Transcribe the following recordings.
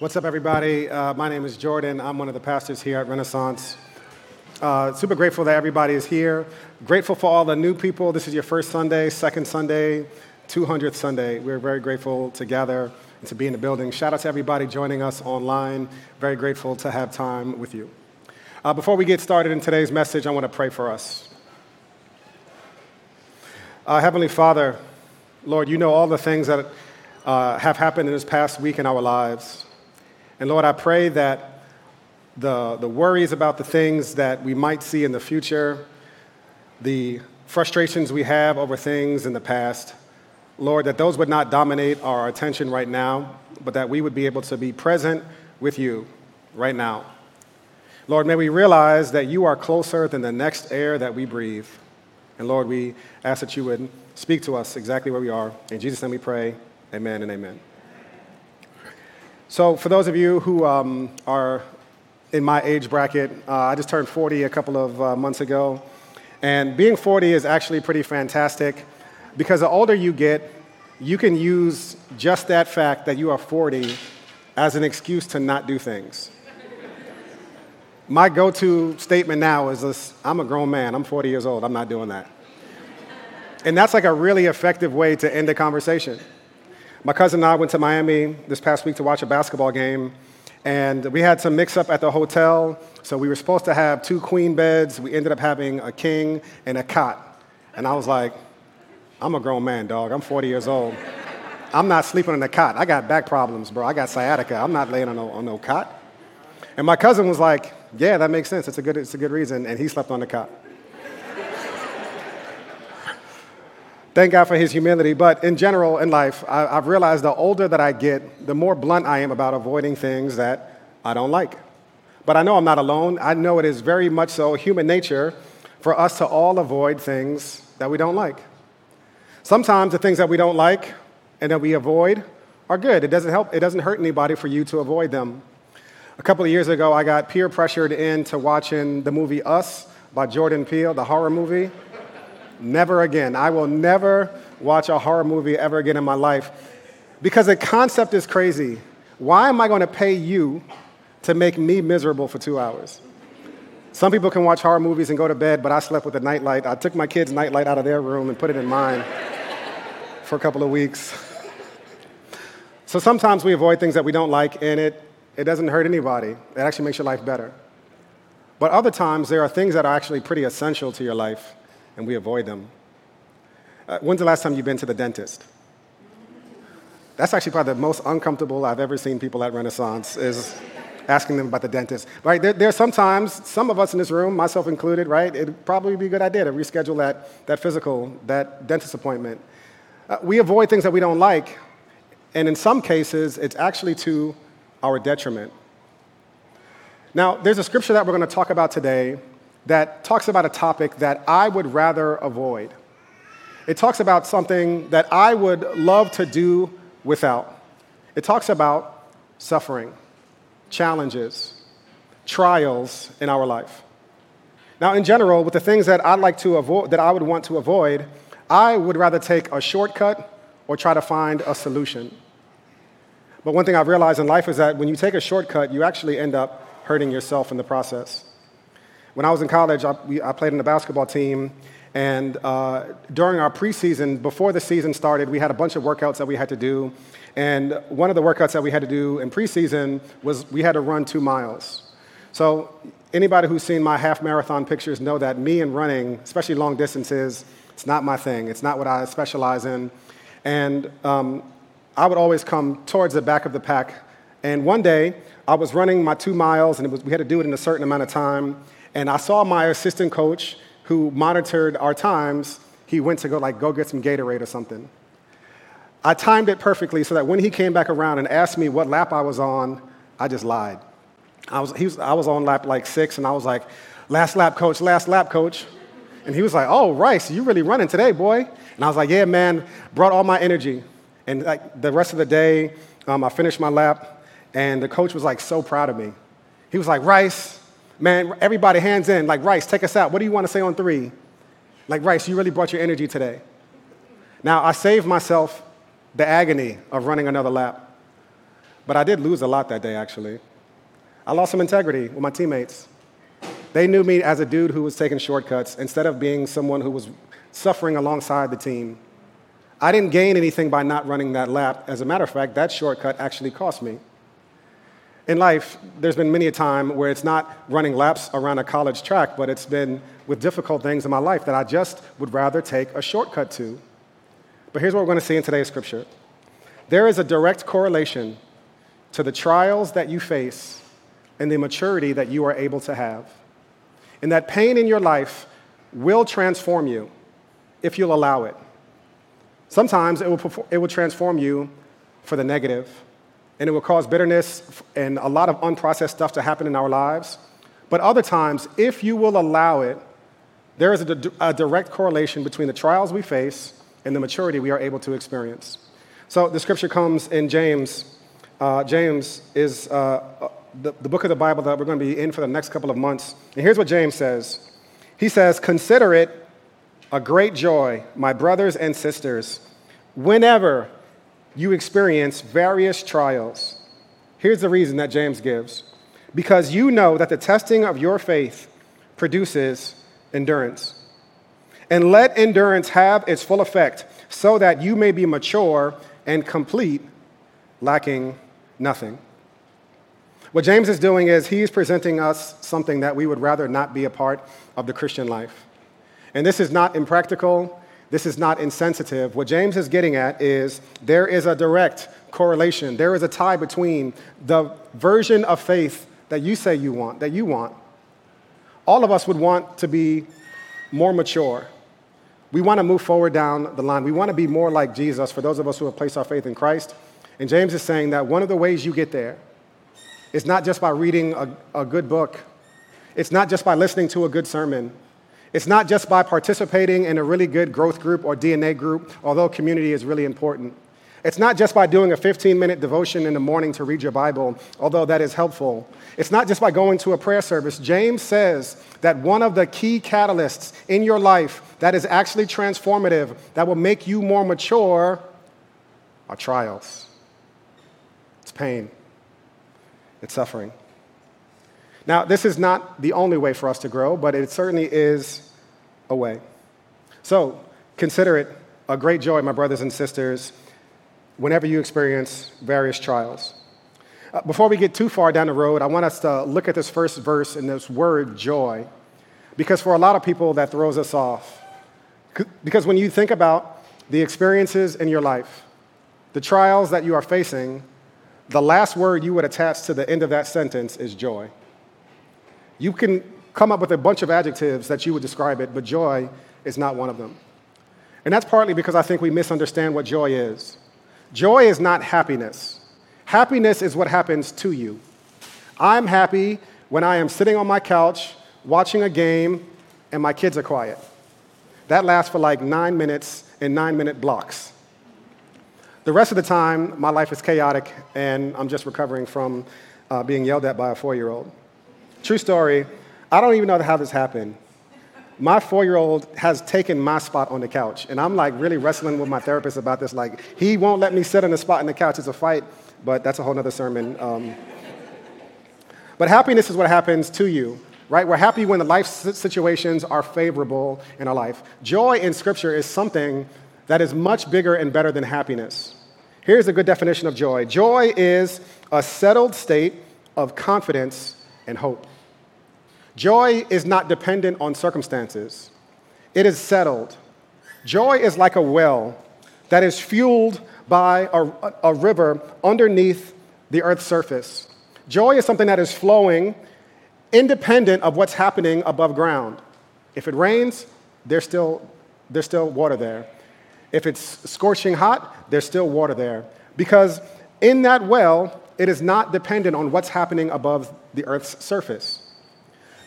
What's up, everybody? Uh, my name is Jordan. I'm one of the pastors here at Renaissance. Uh, super grateful that everybody is here. Grateful for all the new people. This is your first Sunday, second Sunday, 200th Sunday. We're very grateful to gather and to be in the building. Shout out to everybody joining us online. Very grateful to have time with you. Uh, before we get started in today's message, I want to pray for us. Uh, Heavenly Father, Lord, you know all the things that uh, have happened in this past week in our lives. And Lord, I pray that the, the worries about the things that we might see in the future, the frustrations we have over things in the past, Lord, that those would not dominate our attention right now, but that we would be able to be present with you right now. Lord, may we realize that you are closer than the next air that we breathe. And Lord, we ask that you would speak to us exactly where we are. In Jesus' name we pray. Amen and amen. So, for those of you who um, are in my age bracket, uh, I just turned 40 a couple of uh, months ago. And being 40 is actually pretty fantastic because the older you get, you can use just that fact that you are 40 as an excuse to not do things. My go to statement now is this I'm a grown man, I'm 40 years old, I'm not doing that. And that's like a really effective way to end a conversation. My cousin and I went to Miami this past week to watch a basketball game, and we had some mix up at the hotel. So we were supposed to have two queen beds. We ended up having a king and a cot. And I was like, I'm a grown man, dog. I'm 40 years old. I'm not sleeping on a cot. I got back problems, bro. I got sciatica. I'm not laying on no, on no cot. And my cousin was like, Yeah, that makes sense. It's a good, it's a good reason. And he slept on the cot. Thank God for his humility. But in general, in life, I, have realized the older that I get, the more blunt I am about avoiding things that I don't like. But I know I'm not alone. I know it is very much so human nature for us to all avoid things that we don't like. Sometimes the things that we don't like and that we avoid are good. It doesn't help, it doesn't hurt anybody for you to avoid them. A couple of years ago, I got peer pressured into watching the movie Us by Jordan Peele, the horror movie. Never again. I will never watch a horror movie ever again in my life because the concept is crazy. Why am I going to pay you to make me miserable for two hours? Some people can watch horror movies and go to bed, but I slept with a nightlight. I took my kids' nightlight out of their room and put it in mine for a couple of weeks. So sometimes we avoid things that we don't like, and it it doesn't hurt anybody. It actually makes your life better. But other times, there are things that are actually pretty essential to your life, and we avoid them. Uh, when's the last time you've been to the dentist? That's actually probably the most uncomfortable I've ever seen people at Renaissance is asking them about the dentist. Right? There, there are sometimes, some of us in this room, myself included, right? It'd probably be a good idea to reschedule that, that physical, that dentist appointment. Uh, we avoid things that we don't like, and in some cases, it's actually to our detriment. Now, there's a scripture that we're going to talk about today that talks about a topic that I would rather avoid. It talks about something that I would love to do without. It talks about suffering, challenges, trials in our life. Now, in general, with the things that I'd like to avoid, that I would want to avoid, I would rather take a shortcut or try to find a solution. But one thing I've realized in life is that when you take a shortcut, you actually end up hurting yourself in the process. When I was in college, I, we, I played in the basketball team, and uh, during our preseason, before the season started, we had a bunch of workouts that we had to do. And one of the workouts that we had to do in preseason was we had to run two miles. So, anybody who's seen my half marathon pictures know that me and running, especially long distances, it's not my thing. It's not what I specialize in. And um, I would always come towards the back of the pack. And one day, I was running my two miles, and was, we had to do it in a certain amount of time. And I saw my assistant coach, who monitored our times. He went to go like go get some Gatorade or something. I timed it perfectly so that when he came back around and asked me what lap I was on, I just lied. I was, was, I was on lap like six, and I was like, last lap, coach, last lap, coach. And he was like, oh, Rice, you really running today, boy. And I was like, yeah, man, brought all my energy. And like the rest of the day, um, I finished my lap, and the coach was like so proud of me. He was like, Rice, man, everybody hands in. Like, Rice, take us out. What do you want to say on three? Like, Rice, you really brought your energy today. Now, I saved myself the agony of running another lap. But I did lose a lot that day, actually. I lost some integrity with my teammates. They knew me as a dude who was taking shortcuts instead of being someone who was suffering alongside the team. I didn't gain anything by not running that lap. As a matter of fact, that shortcut actually cost me. In life, there's been many a time where it's not running laps around a college track, but it's been with difficult things in my life that I just would rather take a shortcut to. But here's what we're going to see in today's scripture there is a direct correlation to the trials that you face and the maturity that you are able to have. And that pain in your life will transform you if you'll allow it. Sometimes it will, it will transform you for the negative, and it will cause bitterness and a lot of unprocessed stuff to happen in our lives. But other times, if you will allow it, there is a, a direct correlation between the trials we face and the maturity we are able to experience. So the scripture comes in James. Uh, James is uh, uh the, the book of the Bible that we're going to be in for the next couple of months. And here's what James says He says, Consider it a great joy, my brothers and sisters, whenever you experience various trials. Here's the reason that James gives because you know that the testing of your faith produces endurance. And let endurance have its full effect, so that you may be mature and complete, lacking nothing. What James is doing is he's presenting us something that we would rather not be a part of the Christian life. And this is not impractical, this is not insensitive. What James is getting at is there is a direct correlation, there is a tie between the version of faith that you say you want, that you want. All of us would want to be more mature. We want to move forward down the line. We want to be more like Jesus for those of us who have placed our faith in Christ. And James is saying that one of the ways you get there is not just by reading a, a good book, it's not just by listening to a good sermon, it's not just by participating in a really good growth group or DNA group, although community is really important. It's not just by doing a 15 minute devotion in the morning to read your Bible, although that is helpful. It's not just by going to a prayer service. James says that one of the key catalysts in your life that is actually transformative, that will make you more mature, are trials. It's pain, it's suffering. Now, this is not the only way for us to grow, but it certainly is a way. So, consider it a great joy, my brothers and sisters whenever you experience various trials. Uh, before we get too far down the road, I want us to look at this first verse and this word joy, because for a lot of people, that throws us off. Because when you think about the experiences in your life, the trials that you are facing, the last word you would attach to the end of that sentence is joy. You can come up with a bunch of adjectives that you would describe it, but joy is not one of them. And that's partly because I think we misunderstand what joy is. Joy is not happiness. Happiness is what happens to you. I'm happy when I am sitting on my couch watching a game and my kids are quiet. That lasts for like nine minutes in nine minute blocks. The rest of the time, my life is chaotic and I'm just recovering from uh, being yelled at by a four year old. True story, I don't even know how this happened my four year old has taken my spot on the couch. And I'm like really wrestling with my therapist about this. Like, he won't let me sit on the spot on the couch. It's a fight, but that's a whole other sermon. Um, but happiness is what happens to you, right? We're happy when the life situations are favorable in our life. Joy in Scripture is something that is much bigger and better than happiness. Here's a good definition of joy joy is a settled state of confidence and hope. Joy is not dependent on circumstances, it is settled. Joy is like a well that is fueled by a, a, river underneath the earth's surface. Joy is something that is flowing independent of what's happening above ground. If it rains, there's still, there's still water there. If it's scorching hot, there's still water there. Because in that well, it is not dependent on what's happening above the earth's surface.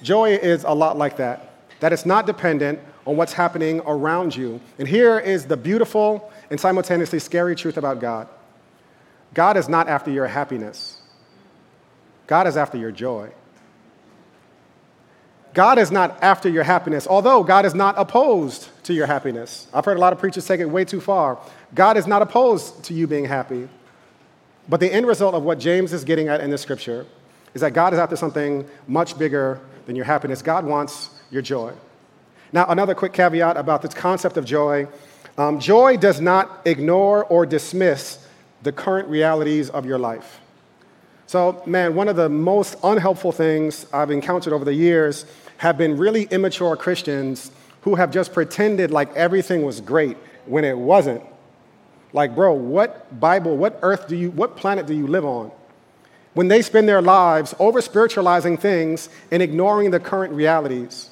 Joy is a lot like that, that it's not dependent on what's happening around you. And here is the beautiful and simultaneously scary truth about God God is not after your happiness, God is after your joy. God is not after your happiness, although God is not opposed to your happiness. I've heard a lot of preachers take it way too far. God is not opposed to you being happy. But the end result of what James is getting at in this scripture is that God is after something much bigger than your happiness. God wants your joy. Now, another quick caveat about this concept of joy um, joy does not ignore or dismiss the current realities of your life. So, man, one of the most unhelpful things I've encountered over the years have been really immature Christians who have just pretended like everything was great when it wasn't. Like, bro, what Bible, what earth do you, what planet do you live on? When they spend their lives over spiritualizing things and ignoring the current realities.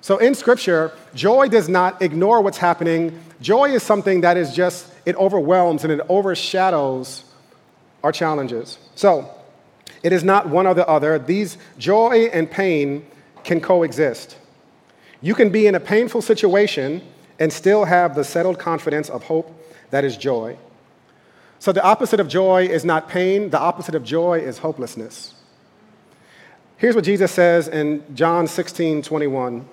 So in Scripture, joy does not ignore what's happening. Joy is something that is just, it overwhelms and it overshadows our challenges. So it is not one or the other. These joy and pain can coexist. You can be in a painful situation and still have the settled confidence of hope that is joy. So the opposite of joy is not pain, the opposite of joy is hopelessness. Here's what Jesus says in John 16 21.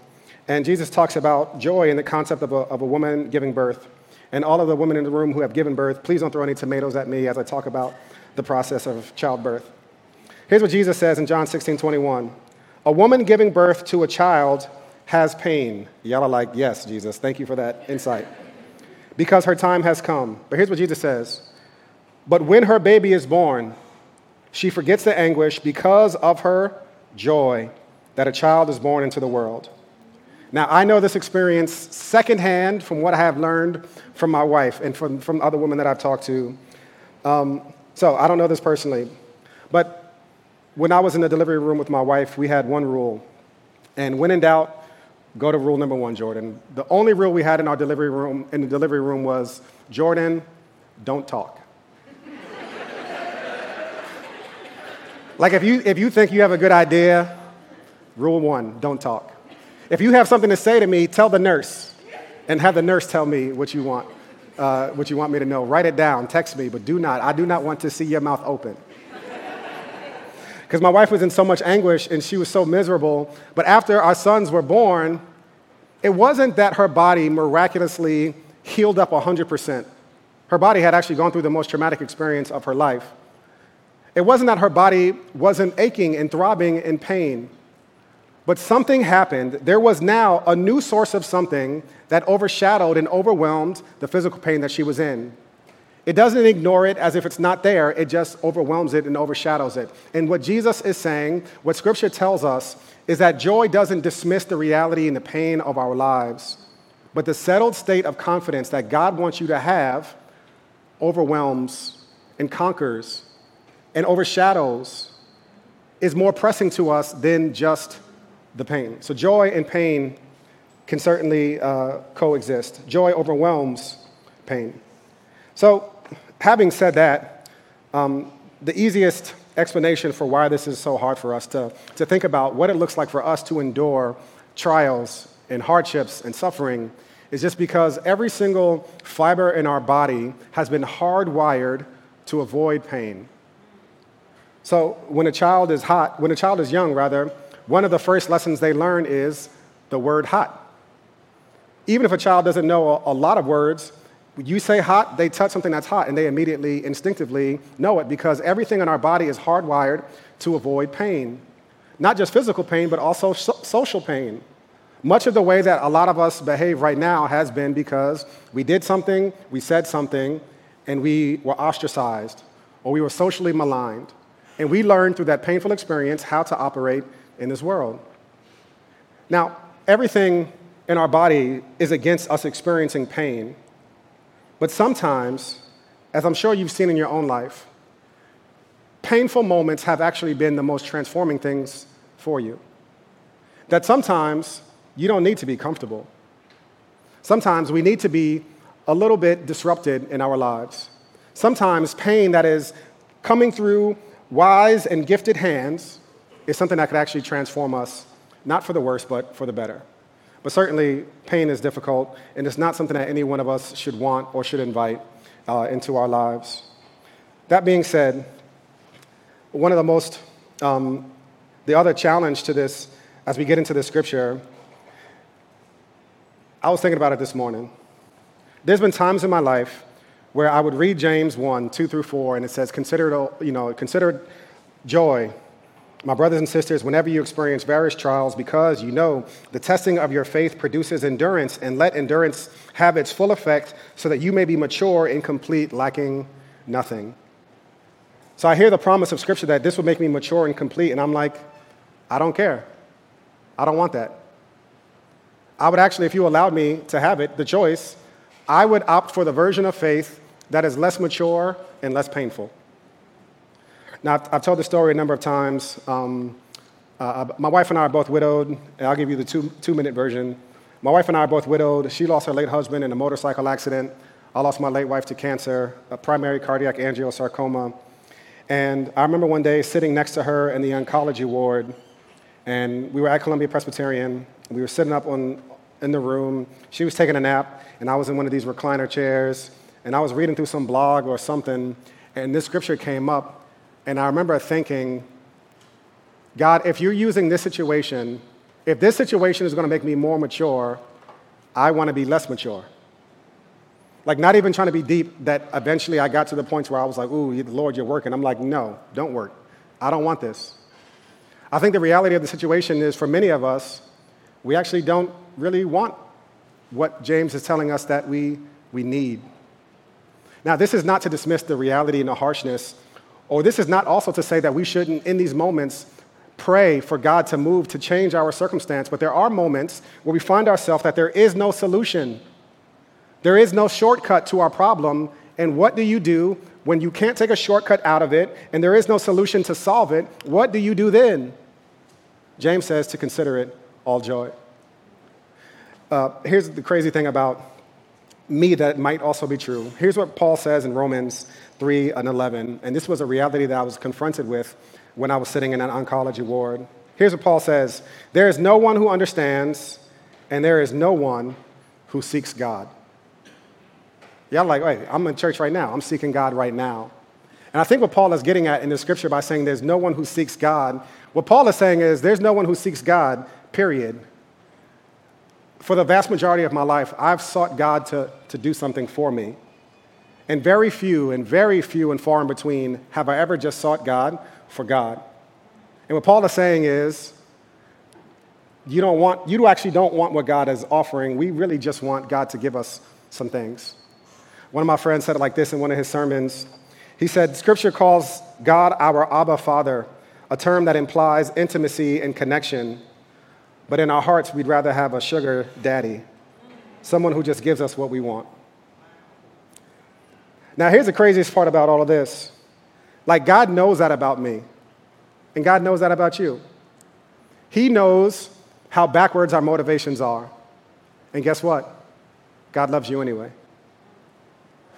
And Jesus talks about joy in the concept of a, of a woman giving birth. And all of the women in the room who have given birth, please don't throw any tomatoes at me as I talk about the process of childbirth. Here's what Jesus says in John 16, 21. A woman giving birth to a child has pain. Y'all are like, yes, Jesus, thank you for that insight. Because her time has come. But here's what Jesus says But when her baby is born, she forgets the anguish because of her joy that a child is born into the world. Now, I know this experience secondhand from what I have learned from my wife and from, from other women that I've talked to. Um, so I don't know this personally. But when I was in the delivery room with my wife, we had one rule. And when in doubt, go to rule number one, Jordan. The only rule we had in our delivery room, in the delivery room was, Jordan, don't talk. Like if you, if you think you have a good idea, rule one, don't talk. If you have something to say to me, tell the nurse and have the nurse tell me what you want, uh, what you want me to know. Write it down, text me, but do not. I do not want to see your mouth open. Because my wife was in so much anguish and she was so miserable. But after our sons were born, it wasn't that her body miraculously healed up 100%. Her body had actually gone through the most traumatic experience of her life. It wasn't that her body wasn't aching and throbbing in pain. But something happened. There was now a new source of something that overshadowed and overwhelmed the physical pain that she was in. It doesn't ignore it as if it's not there, it just overwhelms it and overshadows it. And what Jesus is saying, what Scripture tells us, is that joy doesn't dismiss the reality and the pain of our lives, but the settled state of confidence that God wants you to have overwhelms and conquers and overshadows is more pressing to us than just the pain. So, joy and pain can certainly uh, coexist. Joy overwhelms pain. So, having said that, um, the easiest explanation for why this is so hard for us to, to think about what it looks like for us to endure trials and hardships and suffering is just because every single fiber in our body has been hardwired to avoid pain. So when a child is hot, when a child is young, rather, one of the first lessons they learn is the word hot. Even if a child doesn't know a, lot of words, you say hot, they touch something that's hot, and they immediately, instinctively know it because everything in our body is hardwired to avoid pain. Not just physical pain, but also so- social pain. Much of the way that a lot of us behave right now has been because we did something, we said something, and we were ostracized, or we were socially maligned. And we learn through that painful experience how to operate in this world. Now, everything in our body is against us experiencing pain, but sometimes, as I'm sure you've seen in your own life, painful moments have actually been the most transforming things for you. That sometimes you don't need to be comfortable. Sometimes we need to be a little bit disrupted in our lives. Sometimes pain that is coming through wise and gifted hands is something that could actually transform us, not for the worse, but for the better. But certainly, pain is difficult, and it's not something that any one of us should want or should invite uh, into our lives. That being said, one of the most, um, the other challenge to this, as we get into this scripture, I was thinking about it this morning. There's been times in my life where I would read James 1, 2 through 4, and it says, consider, you know, consider joy, my brothers and sisters, whenever you experience various trials, because you know the testing of your faith produces endurance, and let endurance have its full effect so that you may be mature and complete, lacking nothing. So I hear the promise of Scripture that this will make me mature and complete, and I'm like, I don't care. I don't want that. I would actually, if you allowed me to have it, the choice, I would opt for the version of faith that is less mature and less painful. Now, I've, I've told the story a number of times. Um, uh, uh, my wife and I are both widowed, and I'll give you the two, two minute version. My wife and I are both widowed. She lost her late husband in a motorcycle accident. I lost my late wife to cancer, a primary cardiac angiosarcoma. And I remember one day sitting next to her in the oncology ward, and we were at Columbia Presbyterian. We were sitting up on, in the room. She was taking a nap, and I was in one of these recliner chairs, and I was reading through some blog or something, and this scripture came up, and I remember thinking, God, if you're using this situation, if this situation is going to make me more mature, I want to be less mature. Like, not even trying to be deep, that eventually I got to the point where I was like, ooh, Lord, you're working. I'm like, no, don't work. I don't want this. I think the reality of the situation is for many of us, we actually don't really want what James is telling us that we, we need. Now, this is not to dismiss the reality and the harshness, or this is not also to say that we shouldn't, in these moments, pray for God to move to change our circumstance. But there are moments where we find ourselves that there is no solution. There is no shortcut to our problem. And what do you do when you can't take a shortcut out of it and there is no solution to solve it? What do you do then? James says to consider it all joy. Uh, here's the crazy thing about me that might also be true. Here's what Paul says in Romans 3 and 11, and this was a reality that I was confronted with when I was sitting in an oncology ward. Here's what Paul says There is no one who understands, and there is no one who seeks God. Y'all like, wait, I'm in church right now. I'm seeking God right now. And I think what Paul is getting at in the scripture by saying there's no one who seeks God, what Paul is saying is there's no one who seeks God, period. For the vast majority of my life, I've sought God to, to do something for me. And very few, and very few and far in between, have I ever just sought God for God. And what Paul is saying is, you don't want, you actually don't want what God is offering. We really just want God to give us some things. One of my friends said it like this in one of his sermons. He said, Scripture calls God our Abba Father, a term that implies intimacy and connection. But in our hearts, we'd rather have a sugar daddy, someone who just gives us what we want. Now, here's the craziest part about all of this. Like, God knows that about me, and God knows that about you. He knows how backwards our motivations are. And guess what? God loves you anyway.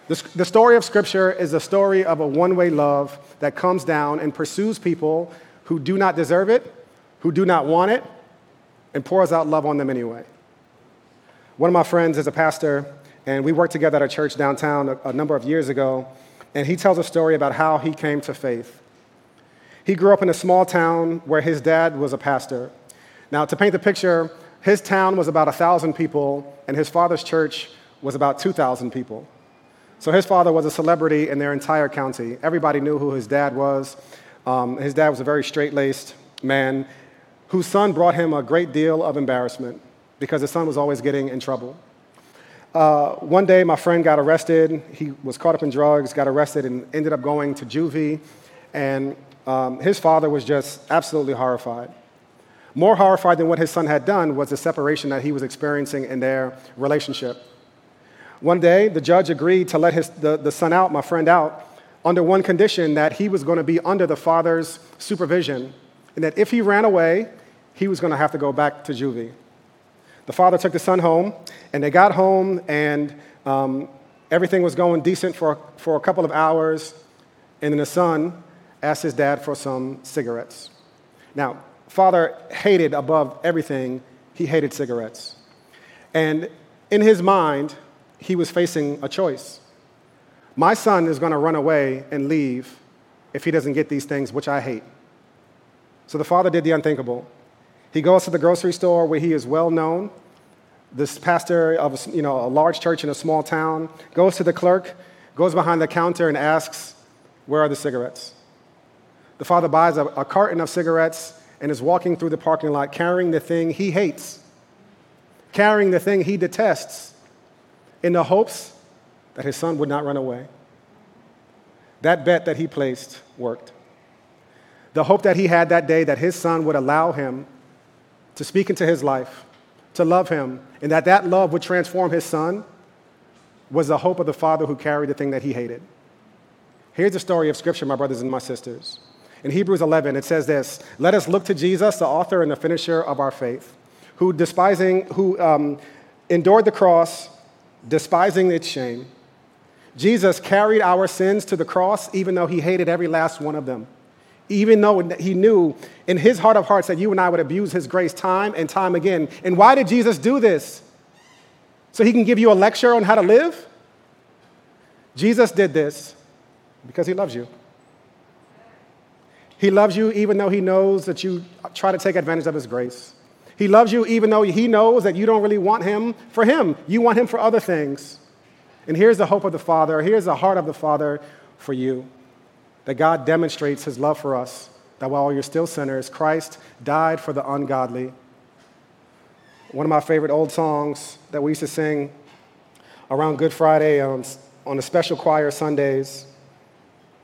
The, the story of Scripture is a story of a one way love that comes down and pursues people who do not deserve it, who do not want it, and pours out love on them anyway. One of my friends is a pastor, and we worked together at a church downtown a, a number of years ago, and he tells a story about how he came to faith. He grew up in a small town where his dad was a pastor. Now, to paint the picture, his town was about 1,000 people, and his father's church was about 2,000 people. So his father was a celebrity in their entire county. Everybody knew who his dad was. Um, his dad was a very straight laced man whose son brought him a great deal of embarrassment because his son was always getting in trouble. Uh, one day, my friend got arrested. He was caught up in drugs, got arrested, and ended up going to juvie. And um, his father was just absolutely horrified. More horrified than what his son had done was the separation that he was experiencing in their relationship. One day, the judge agreed to let his, the, the son out, my friend out, under one condition that he was going to be under the father's supervision, and that if he ran away, he was going to have to go back to juvie. The father took the son home, and they got home, and um, everything was going decent for, for a couple of hours, and then the son asked his dad for some cigarettes. Now, father hated above everything, he hated cigarettes. And in his mind, he was facing a choice. My son is going to run away and leave if he doesn't get these things, which I hate. So the father did the unthinkable. He goes to the grocery store where he is well known. This pastor of you know, a large church in a small town goes to the clerk, goes behind the counter and asks, Where are the cigarettes? The father buys a, a carton of cigarettes and is walking through the parking lot carrying the thing he hates, carrying the thing he detests, in the hopes that his son would not run away. That bet that he placed worked. The hope that he had that day that his son would allow him to speak into his life, to love him, and that that love would transform his son was the hope of the father who carried the thing that he hated. Here's the story of Scripture, my brothers and my sisters. In Hebrews 11, it says this Let us look to Jesus, the author and the finisher of our faith, who, despising, who um, endured the cross, despising its shame. Jesus carried our sins to the cross, even though he hated every last one of them. Even though he knew in his heart of hearts that you and I would abuse his grace time and time again. And why did Jesus do this? So he can give you a lecture on how to live? Jesus did this because he loves you. He loves you even though he knows that you try to take advantage of his grace. He loves you even though he knows that you don't really want him for him. You want him for other things. And here's the hope of the Father. Here's the heart of the Father for you that God demonstrates his love for us, that while you're still sinners, Christ died for the ungodly. One of my favorite old songs that we used to sing around Good Friday um, on, on the special choir Sundays.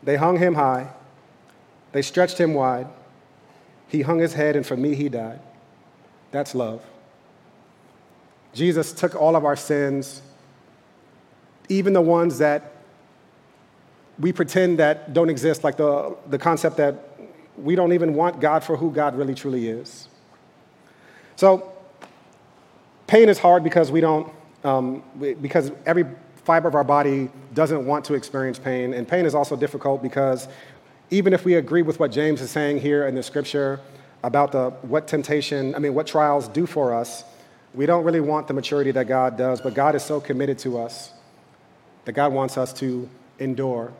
They hung him high they stretched him wide. He hung his head, and for me, he died. That's love. Jesus took all of our sins, even the ones that we pretend that don't exist, like the, the concept that we don't even want God for who God really truly is. So, pain is hard because we don't, um, because every fiber of our body doesn't want to experience pain. And pain is also difficult because even if we agree with what James is saying here in the scripture about the, what temptation, I mean, what trials do for us, we don't really want the maturity that God does, but God is so committed to us that God wants us to endure.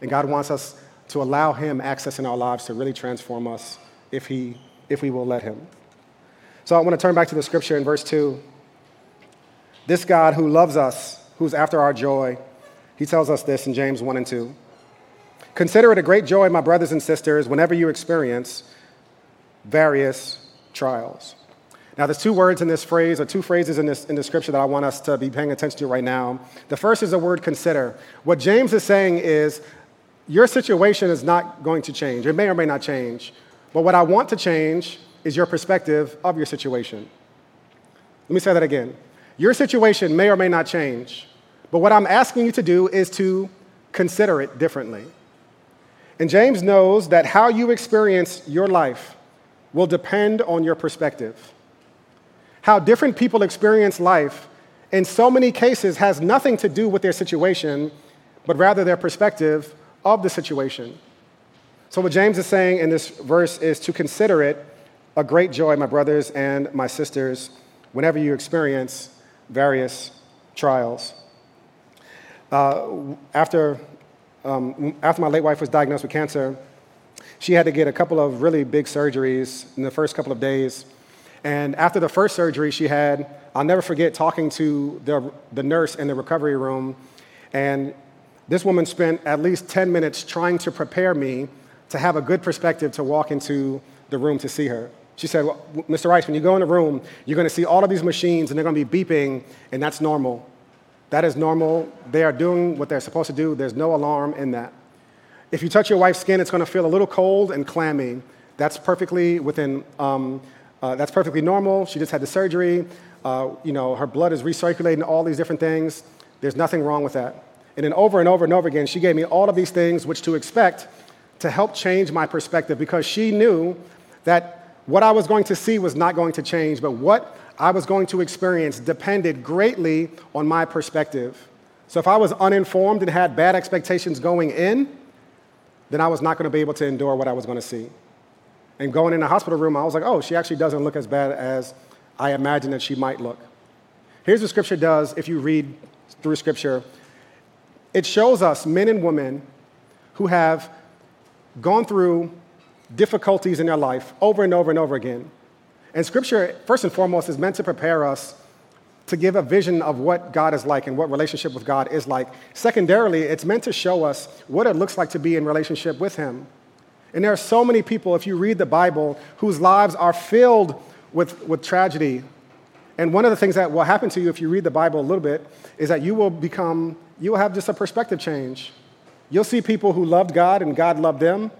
And God wants us to allow Him access in our lives to really transform us if, he, if we will let Him. So I want to turn back to the scripture in verse 2. This God who loves us, who's after our joy, he tells us this in James 1 and 2. Consider it a great joy, my brothers and sisters, whenever you experience various trials. Now, there's two words in this phrase, or two phrases in this, in the scripture that I want us to be paying attention to right now. The first is the word consider. What James is saying is, your situation is not going to change. It may or may not change. But what I want to change is your perspective of your situation. Let me say that again. Your situation may or may not change. But what I'm asking you to do is to consider it differently. And James knows that how you experience your life will depend on your perspective. How different people experience life in so many cases has nothing to do with their situation, but rather their perspective of the situation. So, what James is saying in this verse is to consider it a great joy, my brothers and my sisters, whenever you experience various trials. Uh, after um, after my late wife was diagnosed with cancer, she had to get a couple of really big surgeries in the first couple of days. And after the first surgery she had, I'll never forget talking to the, the nurse in the recovery room. And this woman spent at least 10 minutes trying to prepare me to have a good perspective to walk into the room to see her. She said, well, Mr. Rice, when you go in the room, you're going to see all of these machines and they're going to be beeping, and that's normal. That is normal. They are doing what they're supposed to do. There's no alarm in that. If you touch your wife's skin, it's going to feel a little cold and clammy. That's perfectly within. Um, uh, that's perfectly normal. She just had the surgery. Uh, you know, her blood is recirculating. All these different things. There's nothing wrong with that. And then over and over and over again, she gave me all of these things which to expect to help change my perspective because she knew that what I was going to see was not going to change, but what I was going to experience depended greatly on my perspective. So if I was uninformed and had bad expectations going in, then I was not going to be able to endure what I was going to see. And going in the hospital room, I was like, oh, she actually doesn't look as bad as I imagined that she might look. Here's what Scripture does if you read through Scripture it shows us men and women who have gone through difficulties in their life over and over and over again and Scripture, first and foremost, is meant to prepare us to give a vision of what God is like and what relationship with God is like. Secondarily, it's meant to show us what it looks like to be in relationship with Him. And there are so many people, if you read the Bible, whose lives are filled with, with tragedy. And one of the things that will happen to you if you read the Bible a little bit is that you will become, you will have just a perspective change. You'll see people who loved God and God loved them,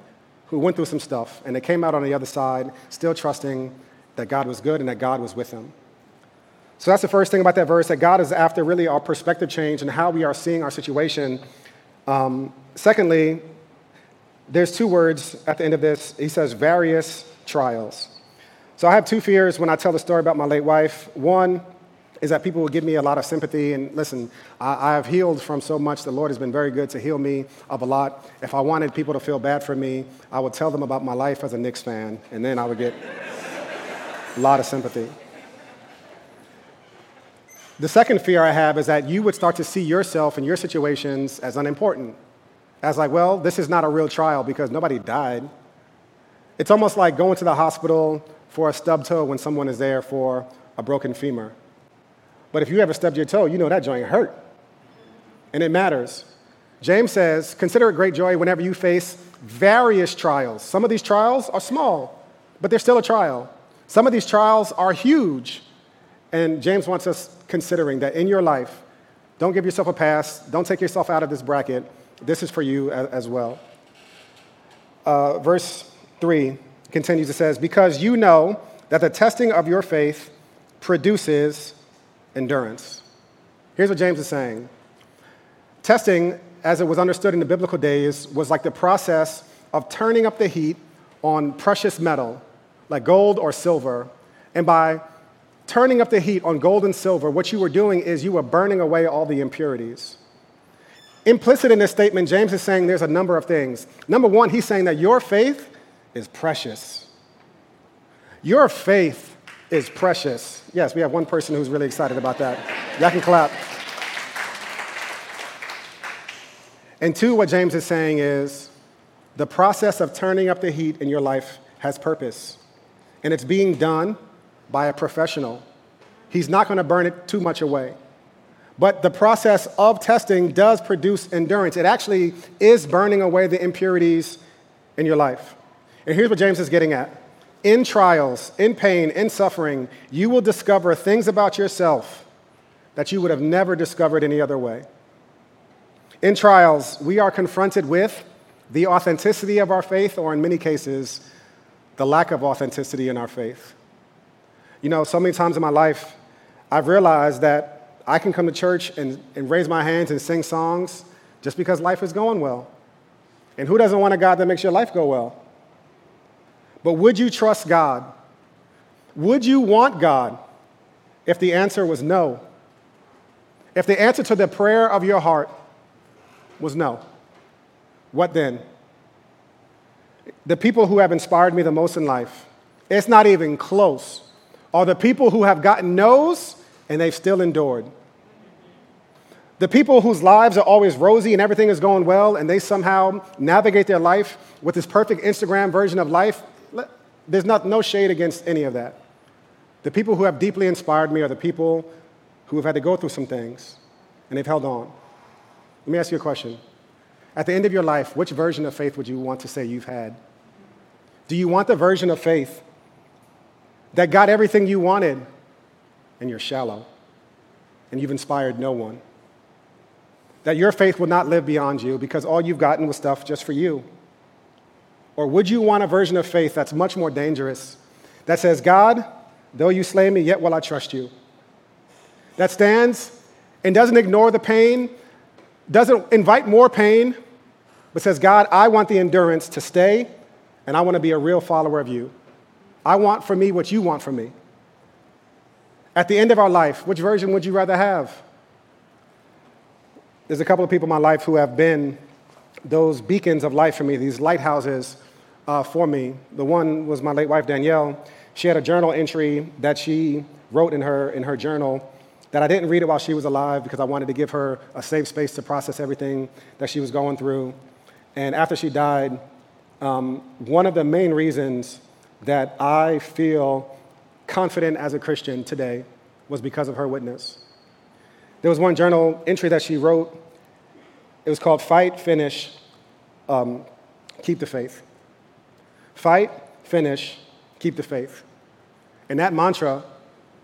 who went through some stuff, and they came out on the other side still trusting that God was good and that God was with them. So that's the first thing about that verse that God is after really our perspective change and how we are seeing our situation. Um, secondly, there's two words at the end of this. He says, various trials. So I have two fears when I tell the story about my late wife. One is that people will give me a lot of sympathy. And listen, I, have healed from so much. The Lord has been very good to heal me of a lot. If I wanted people to feel bad for me, I would tell them about my life as a Knicks fan, and then I would get a lot of sympathy. The second fear I have is that you would start to see yourself and your situations as unimportant. As like, well, this is not a real trial because nobody died. It's almost like going to the hospital for a stub toe when someone is there for a broken femur. But if you ever stubbed your toe, you know that joint hurt. And it matters. James says, Consider it great joy whenever you face various trials. Some of these trials are small, but they're still a trial. Some of these trials are huge. And James wants us considering that in your life, don't give yourself a pass, don't take yourself out of this bracket. This is for you as well. Uh, verse 3 continues, it says, Because you know that the testing of your faith produces endurance. Here's what James is saying Testing, as it was understood in the biblical days, was like the process of turning up the heat on precious metal, like gold or silver. And by turning up the heat on gold and silver, what you were doing is you were burning away all the impurities. Implicit in this statement, James is saying there's a number of things. Number one, he's saying that your faith is precious. Your faith is precious. Yes, we have one person who's really excited about that. Y'all can clap. And two, what James is saying is the process of turning up the heat in your life has purpose, and it's being done by a professional. He's not going to burn it too much away. But the process of testing does produce endurance. It actually is burning away the impurities in your life. And here's what James is getting at in trials, in pain, in suffering, you will discover things about yourself that you would have never discovered any other way. In trials, we are confronted with the authenticity of our faith, or in many cases, the lack of authenticity in our faith. You know, so many times in my life, I've realized that I can come to church and, and raise my hands and sing songs just because life is going well. And who doesn't want a God that makes your life go well? But would you trust God? Would you want God if the answer was no? If the answer to the prayer of your heart was no, what then? The people who have inspired me the most in life, it's not even close, are the people who have gotten no's and they've still endured. The people whose lives are always rosy and everything is going well and they somehow navigate their life with this perfect Instagram version of life, there's not, no shade against any of that. The people who have deeply inspired me are the people who have had to go through some things and they've held on. Let me ask you a question. At the end of your life, which version of faith would you want to say you've had? Do you want the version of faith that got everything you wanted and you're shallow and you've inspired no one? That your faith will not live beyond you because all you've gotten was stuff just for you? Or would you want a version of faith that's much more dangerous, that says, God, though you slay me, yet will I trust you? That stands and doesn't ignore the pain, doesn't invite more pain, but says, God, I want the endurance to stay, and I want to be a real follower of you. I want for me what you want for me. At the end of our life, which version would you rather have? There's a couple of people in my life who have been those beacons of light for me, these lighthouses uh, for me. The one was my late wife, Danielle. She had a journal entry that she wrote in her, in her journal that I didn't read it while she was alive because I wanted to give her a safe space to process everything that she was going through. And after she died, um, one of the main reasons that I feel confident as a Christian today was because of her witness. There was one journal entry that she wrote. It was called Fight, Finish, um, Keep the Faith. Fight, finish, keep the faith. And that mantra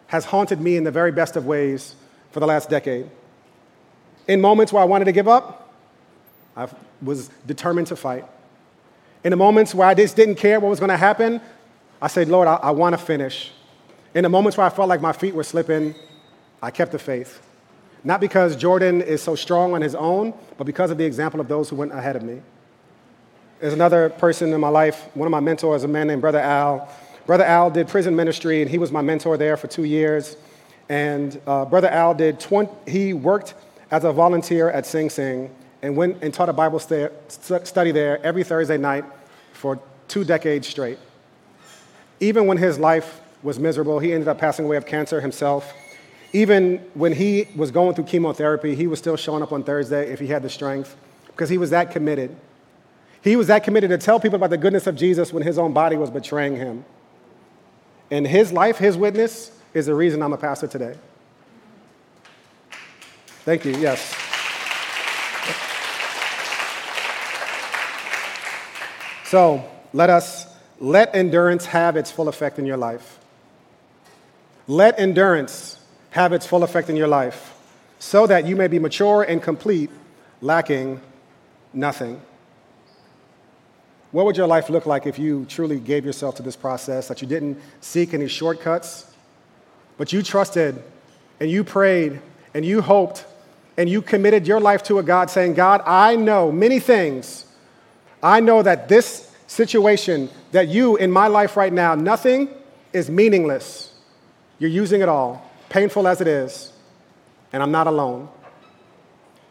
has haunted me in the very best of ways for the last decade. In moments where I wanted to give up, I was determined to fight. In the moments where I just didn't care what was going to happen, I said, Lord, I, I want to finish. In the moments where I felt like my feet were slipping, I kept the faith. Not because Jordan is so strong on his own, but because of the example of those who went ahead of me. There's another person in my life, one of my mentors, a man named Brother Al. Brother Al did prison ministry, and he was my mentor there for two years. And uh, Brother Al did 20, he worked as a volunteer at Sing Sing and went and taught a Bible st- study there every Thursday night for two decades straight. Even when his life was miserable, he ended up passing away of cancer himself. Even when he was going through chemotherapy, he was still showing up on Thursday if he had the strength because he was that committed. He was that committed to tell people about the goodness of Jesus when his own body was betraying him. And his life, his witness, is the reason I'm a pastor today. Thank you, yes. So let us let endurance have its full effect in your life. Let endurance have its full effect in your life so that you may be mature and complete, lacking nothing. What would your life look like if you truly gave yourself to this process, that you didn't seek any shortcuts, but you trusted and you prayed and you hoped and you committed your life to a God saying, God, I know many things. I know that this situation that you in my life right now, nothing is meaningless. You're using it all, painful as it is, and I'm not alone.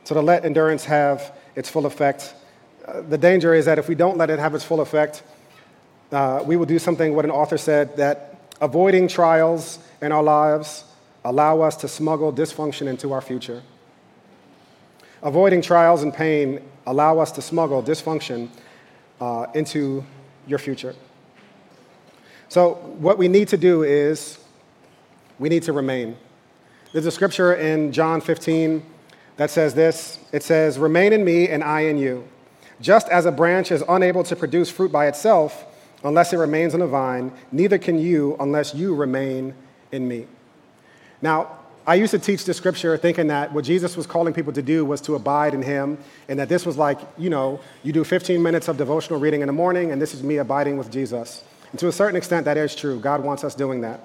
So to let endurance have its full effect the danger is that if we don't let it have its full effect, uh, we will do something, what an author said, that avoiding trials in our lives allow us to smuggle dysfunction into our future. Avoiding trials and pain allow us to smuggle dysfunction uh, into your future. So, what we need to do is we need to remain. There's a scripture in John 15 that says this it says, Remain in me and I in you. Just as a branch is unable to produce fruit by itself unless it remains in a vine, neither can you unless you remain in me. Now, I used to teach the scripture thinking that what Jesus was calling people to do was to abide in him, and that this was like, you know, you do 15 minutes of devotional reading in the morning, and this is me abiding with Jesus. And to a certain extent, that is true. God wants us doing that.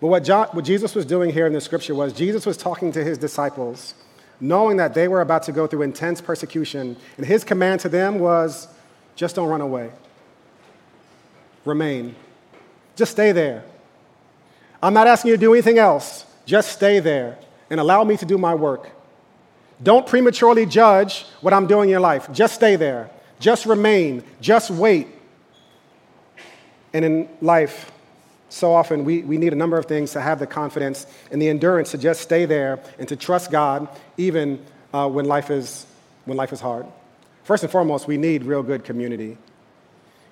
But what, John, what Jesus was doing here in the scripture was Jesus was talking to his disciples knowing that they were about to go through intense persecution. And his command to them was just don't run away, remain. Just stay there. I'm not asking you to do anything else. Just stay there and allow me to do my work. Don't prematurely judge what I'm doing in your life. Just stay there. Just remain. Just wait. And in life, so often we, we need a number of things to have the confidence and the endurance to just stay there and to trust God even uh, when, life is, when life is hard. First and foremost, we need real good community.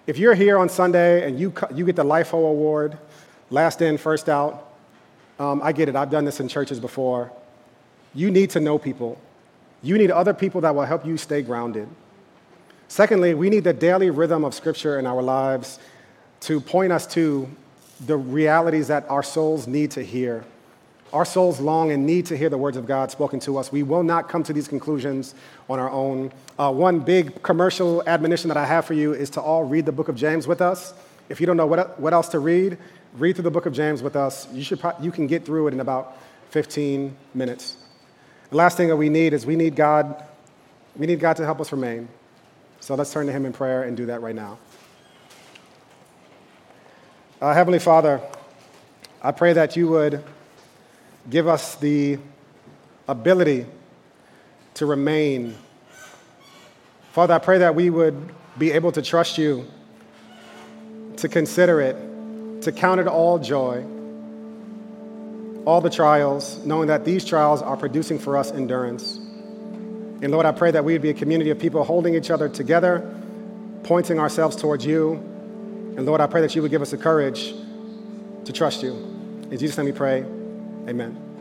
If you're here on Sunday and you, you get the LIFO award, last in, first out, um, I get it. I've done this in churches before. You need to know people. You need other people that will help you stay grounded. Secondly, we need the daily rhythm of Scripture in our lives to point us to the realities that our souls need to hear. Our souls long and need to hear the words of God spoken to us. We will not come to these conclusions on our own. Uh, one big commercial admonition that I have for you is to all read the book of James with us. If you don't know what, what else to read, read through the book of James with us. You, should, you can get through it in about 15 minutes. The last thing that we need is we need God, we need God to help us remain. So let's turn to Him in prayer and do that right now. Uh, Heavenly Father, I pray that you would give us the ability to remain. Father, I pray that we would be able to trust you, to consider it, to count it all joy, all the trials, knowing that these trials are producing for us endurance. And Lord, I pray that we would be a community of people holding each other together, pointing ourselves towards you and Lord, I pray that you would give us the courage to trust you. In Jesus' name we pray. Amen.